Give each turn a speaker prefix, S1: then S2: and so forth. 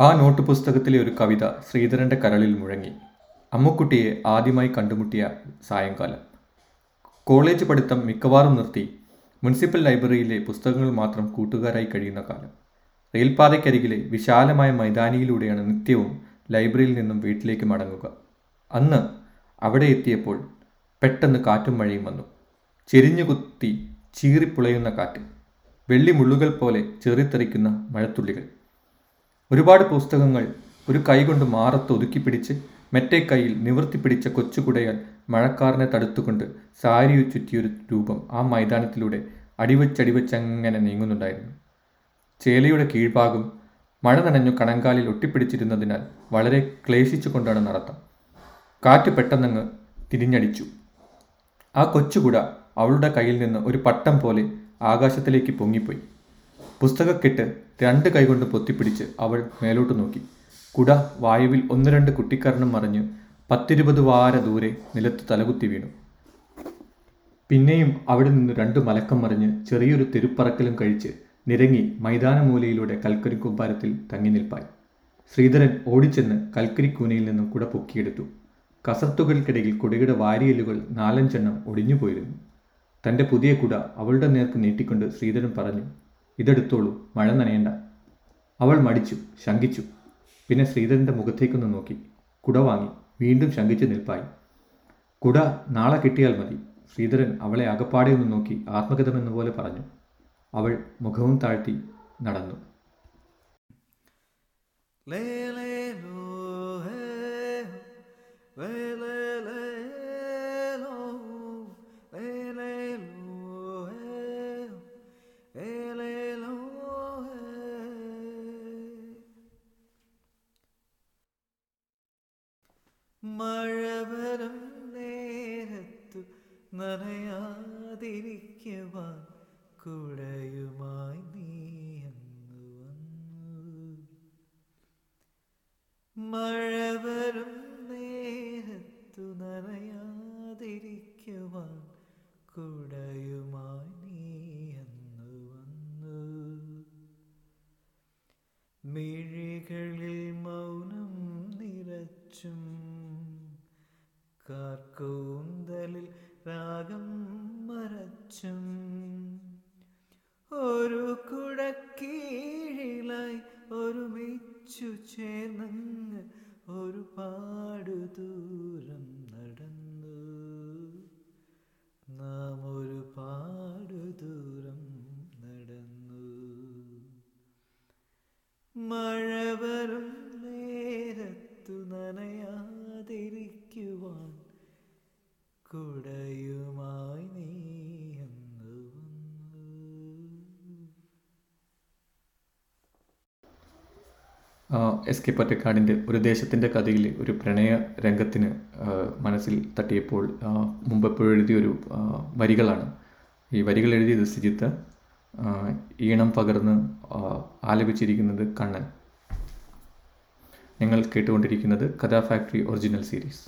S1: ആ നോട്ട് പുസ്തകത്തിലെ ഒരു കവിത ശ്രീധരന്റെ കരളിൽ മുഴങ്ങി. അമ്മുക്കുട്ടിയെ ആദ്യമായി കണ്ടുമുട്ടിയ സായങ്കാലം. കോളേജ് പഠിത്തം മിക്കവാറും നിർത്തി. മുനിസിപ്പൽ ലൈബ്രറിയിലെ പുസ്തകങ്ങൾ മാത്രം കൂട്ടുകാരായി കഴിയുന്ന കാലം. റെയിൽപാതയ്ക്കരികിലെ വിശാലമായ മൈതാനിയിലൂടെയാണ് നിത്യവും ലൈബ്രറിയിൽ നിന്നും വീട്ടിലേക്ക് മടങ്ങുക. അന്ന് അവിടെ എത്തിയപ്പോൾ പെട്ടെന്ന് കാറ്റും മഴയും വന്നു. ചെരിഞ്ഞുകുത്തി ചീറിപ്പുളയുന്ന കാറ്റ്. വെള്ളിമുള്ളുകൾ പോലെ ചെറിത്തെറിക്കുന്ന മഴത്തുള്ളികൾ. ഒരുപാട് പുസ്തകങ്ങൾ ഒരു കൈകൊണ്ട് മാറത്ത് ഒതുക്കിപ്പിടിച്ച് മറ്റേ കൈയിൽ നിവർത്തിപ്പിടിച്ച കൊച്ചുകുടയാൽ മഴക്കാറിനെ തടുത്തുകൊണ്ട് സാരിയു ചുറ്റിയൊരു രൂപം ആ മൈതാനത്തിലൂടെ അടിവച്ചടിവച്ചങ്ങനെ നീങ്ങുന്നുണ്ടായിരുന്നു. ചേലയുടെ കീഴ്ഭാഗം മഴ നനഞ്ഞു കണങ്കാലിൽ ഒട്ടിപ്പിടിച്ചിരുന്നതിനാൽ വളരെ ക്ലേശിച്ചുകൊണ്ടാണ് നടത്തം. കാറ്റ് പെട്ടെന്നങ്ങ് തിരിഞ്ഞടിച്ചു. ആ കൊച്ചുകുട അവളുടെ കയ്യിൽ നിന്ന് ഒരു പട്ടം പോലെ ആകാശത്തിലേക്ക് പൊങ്ങിപ്പോയി. പുസ്തകക്കെട്ട് രണ്ട് കൈകൊണ്ട് പൊത്തിപ്പിടിച്ച് അവൾ മേലോട്ട് നോക്കി. കുട വായുവിൽ ഒന്ന് രണ്ട് കുട്ടിക്കരണം മറിഞ്ഞ് പത്തിരുപത് വാര ദൂരെ നിലത്ത് തലകുത്തി വീണു. പിന്നെയും അവിടെ നിന്ന് രണ്ട് മലക്കം മറിഞ്ഞ് ചെറിയൊരു തെരുപ്പറക്കലും കഴിച്ച് നിരങ്ങി മൈതാനമൂലയിലൂടെ കൽക്കരി കുമ്പാരത്തിൽ തങ്ങി നിൽപ്പായി. ശ്രീധരൻ ഓടിച്ചെന്ന് കൽക്കരി കൂനയിൽ നിന്നും കുട പൊക്കിയെടുത്തു. കസർത്തുകൾക്കിടയിൽ കുടയുടെ വാരിയലുകൾ നാലഞ്ചെണ്ണം ഒടിഞ്ഞു പോയിരുന്നു തന്റെ പുതിയ കുട അവളുടെ നേർക്ക് നീട്ടിക്കൊണ്ട് ശ്രീധരൻ പറഞ്ഞു ഇതെടുത്തോളൂ മഴ നനയണ്ട. അവൾ മടിച്ചു ശങ്കിച്ചു. പിന്നെ ശ്രീധരന്റെ മുഖത്തേക്കൊന്ന് നോക്കി. കുട വാങ്ങി വീണ്ടും ശങ്കിച്ചു നിൽപ്പായി. കുട നാളെ കിട്ടിയാൽ മതി ശ്രീധരൻ അവളെ അകപ്പാടെ ഒന്ന് നോക്കി ആത്മഗതമെന്ന പോലെ പറഞ്ഞു. അവൾ മുഖവും താഴ്ത്തി നടന്നു.
S2: മഴ വരും നേരത്തു നനയാതിരിക്കുവാൻ കുടയുമായി നീ അന്നു വന്നു. മഴ വരും നേരത്തു നനയാതിരിക്കുവാൻ കുടയുമായി നീ അന്നു വന്നു. മിഴികളിൽ മൗനം നിറച്ചും കാർക്കൂന്തലിൽ രാഗം മറച്ചും ഒരു കുടക്കീഴിലായി ഒരുമിച്ചു ചേർന്നങ്ങ് ഒരുപാട് ദൂരം
S1: എസ് കെ പൊറ്റക്കാടിന്റെ ഒരു ദേശത്തിന്റെ കഥയിൽ ഒരു പ്രണയ രംഗത്തിന് മനസ്സിൽ തട്ടിയപ്പോൾ മുമ്പെപ്പോഴും എഴുതിയൊരു വരികളാണ്. ഈ വരികൾ എഴുതിയത് സിജിത്ത് ഈണം പകർന്ന് ആലപിച്ചിരിക്കുന്നത് കണ്ണൻ. നിങ്ങൾ കേട്ടുകൊണ്ടിരിക്കുന്നത് കഥാ ഫാക്ടറി ഒറിജിനൽ സീരീസ്.